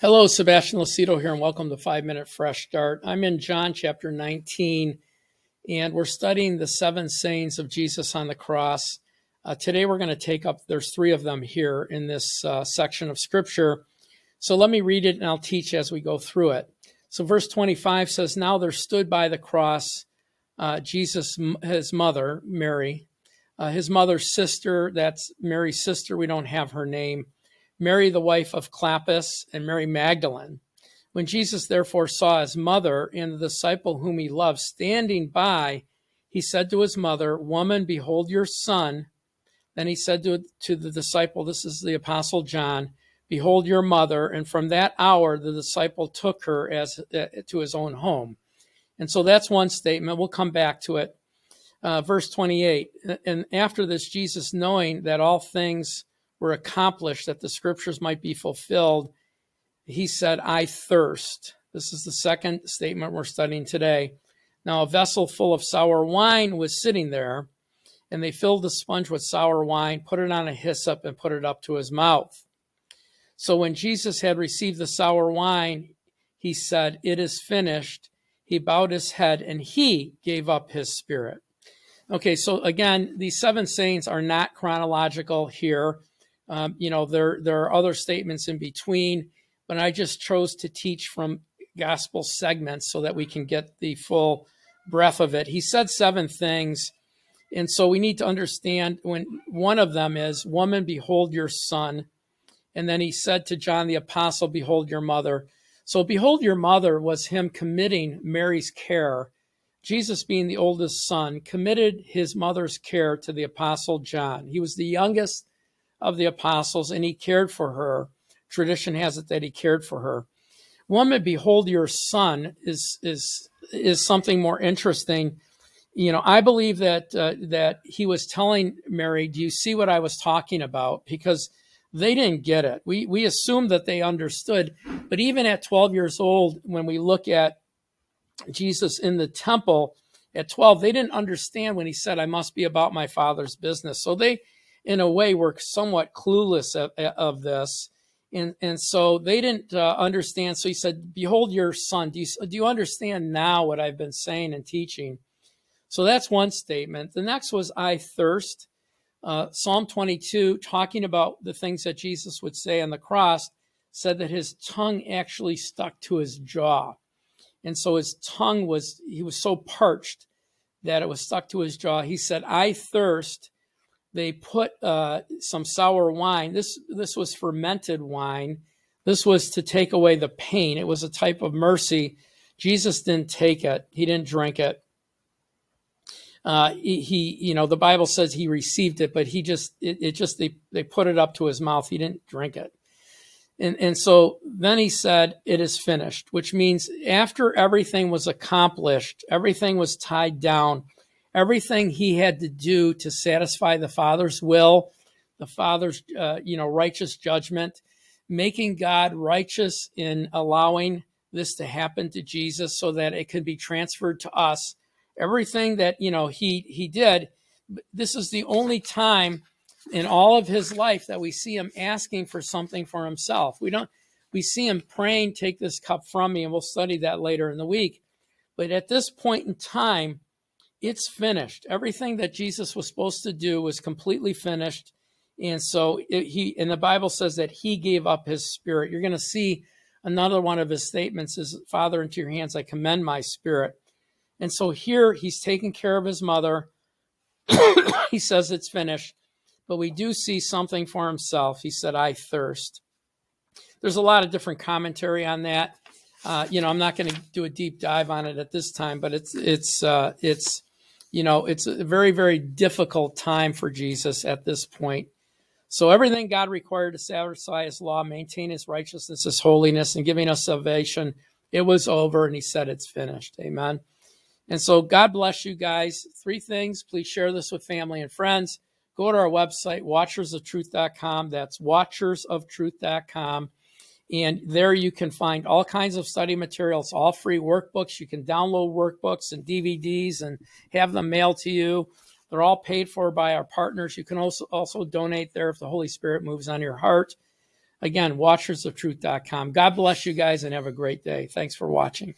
Hello, Sebastian Lucido here, and welcome to Five Minute Fresh Start. I'm in John chapter 19, and we're studying the seven sayings of Jesus on the cross. Uh, today, we're going to take up, there's three of them here in this uh, section of scripture. So let me read it, and I'll teach as we go through it. So, verse 25 says, Now there stood by the cross uh, Jesus, his mother, Mary, uh, his mother's sister, that's Mary's sister, we don't have her name Mary, the wife of Clopas, and Mary Magdalene. When Jesus therefore saw his mother and the disciple whom he loved standing by, he said to his mother, Woman, behold your son. Then he said to, to the disciple, This is the Apostle John, Behold your mother. And from that hour, the disciple took her as uh, to his own home. And so that's one statement. We'll come back to it. Uh, verse 28. And after this, Jesus, knowing that all things were accomplished, that the scriptures might be fulfilled, he said, I thirst. This is the second statement we're studying today. Now, a vessel full of sour wine was sitting there, and they filled the sponge with sour wine, put it on a hyssop, and put it up to his mouth. So when Jesus had received the sour wine, he said, It is finished. He bowed his head and he gave up his spirit. Okay, so again, these seven sayings are not chronological here. Um, you know, there there are other statements in between, but I just chose to teach from gospel segments so that we can get the full breadth of it. He said seven things, and so we need to understand when one of them is, "Woman, behold your son," and then he said to John the apostle, "Behold your mother." So, behold your mother was him committing Mary's care. Jesus, being the oldest son, committed his mother's care to the apostle John. He was the youngest of the apostles, and he cared for her. Tradition has it that he cared for her. Woman, behold your son is is is something more interesting. You know, I believe that uh, that he was telling Mary, "Do you see what I was talking about?" Because they didn't get it. We we assumed that they understood, but even at 12 years old, when we look at Jesus in the temple at 12, they didn't understand when he said, "I must be about my father's business." So they in a way, were somewhat clueless of, of this. And, and so they didn't uh, understand. So he said, Behold your son. Do you, do you understand now what I've been saying and teaching? So that's one statement. The next was, I thirst. Uh, Psalm 22, talking about the things that Jesus would say on the cross, said that his tongue actually stuck to his jaw. And so his tongue was, he was so parched that it was stuck to his jaw. He said, I thirst they put uh, some sour wine. This this was fermented wine. This was to take away the pain. It was a type of mercy. Jesus didn't take it. He didn't drink it. Uh, he, he, you know, the Bible says he received it, but he just, it, it just, they, they put it up to his mouth. He didn't drink it. And, and so then he said, It is finished, which means after everything was accomplished, everything was tied down, everything he had to do to satisfy the Father's will, the Father's uh, you know righteous judgment, making God righteous in allowing this to happen to Jesus so that it could be transferred to us. Everything that you know he he did. This is the only time in all of his life that we see him asking for something for himself. We don't we see him praying, take this cup from me, and we'll study that later in the week. But at this point in time, it's finished. Everything that Jesus was supposed to do was completely finished. And so it, he, and the Bible says that he gave up his spirit. You're going to see another one of his statements is, Father, into your hands I commend my spirit. And so here he's taking care of his mother. he says it's finished, but we do see something for himself. He said, I thirst. There's a lot of different commentary on that. Uh, you know, I'm not going to do a deep dive on it at this time, but it's it's uh, it's you know, it's a very, very difficult time for Jesus at this point. So everything God required to satisfy his law, maintain his righteousness, his holiness, and giving us salvation, it was over, and he said it's finished. Amen. And so God bless you guys. Three things. Please share this with family and friends. Go to our website, watchersoftruth.com. That's watchersoftruth.com. And there you can find all kinds of study materials, all free workbooks. You can download workbooks and DVDs and have them mailed to you. They're all paid for by our partners. You can also, also donate there if the Holy Spirit moves on your heart. Again, watchersoftruth.com. God bless you guys and have a great day. Thanks for watching.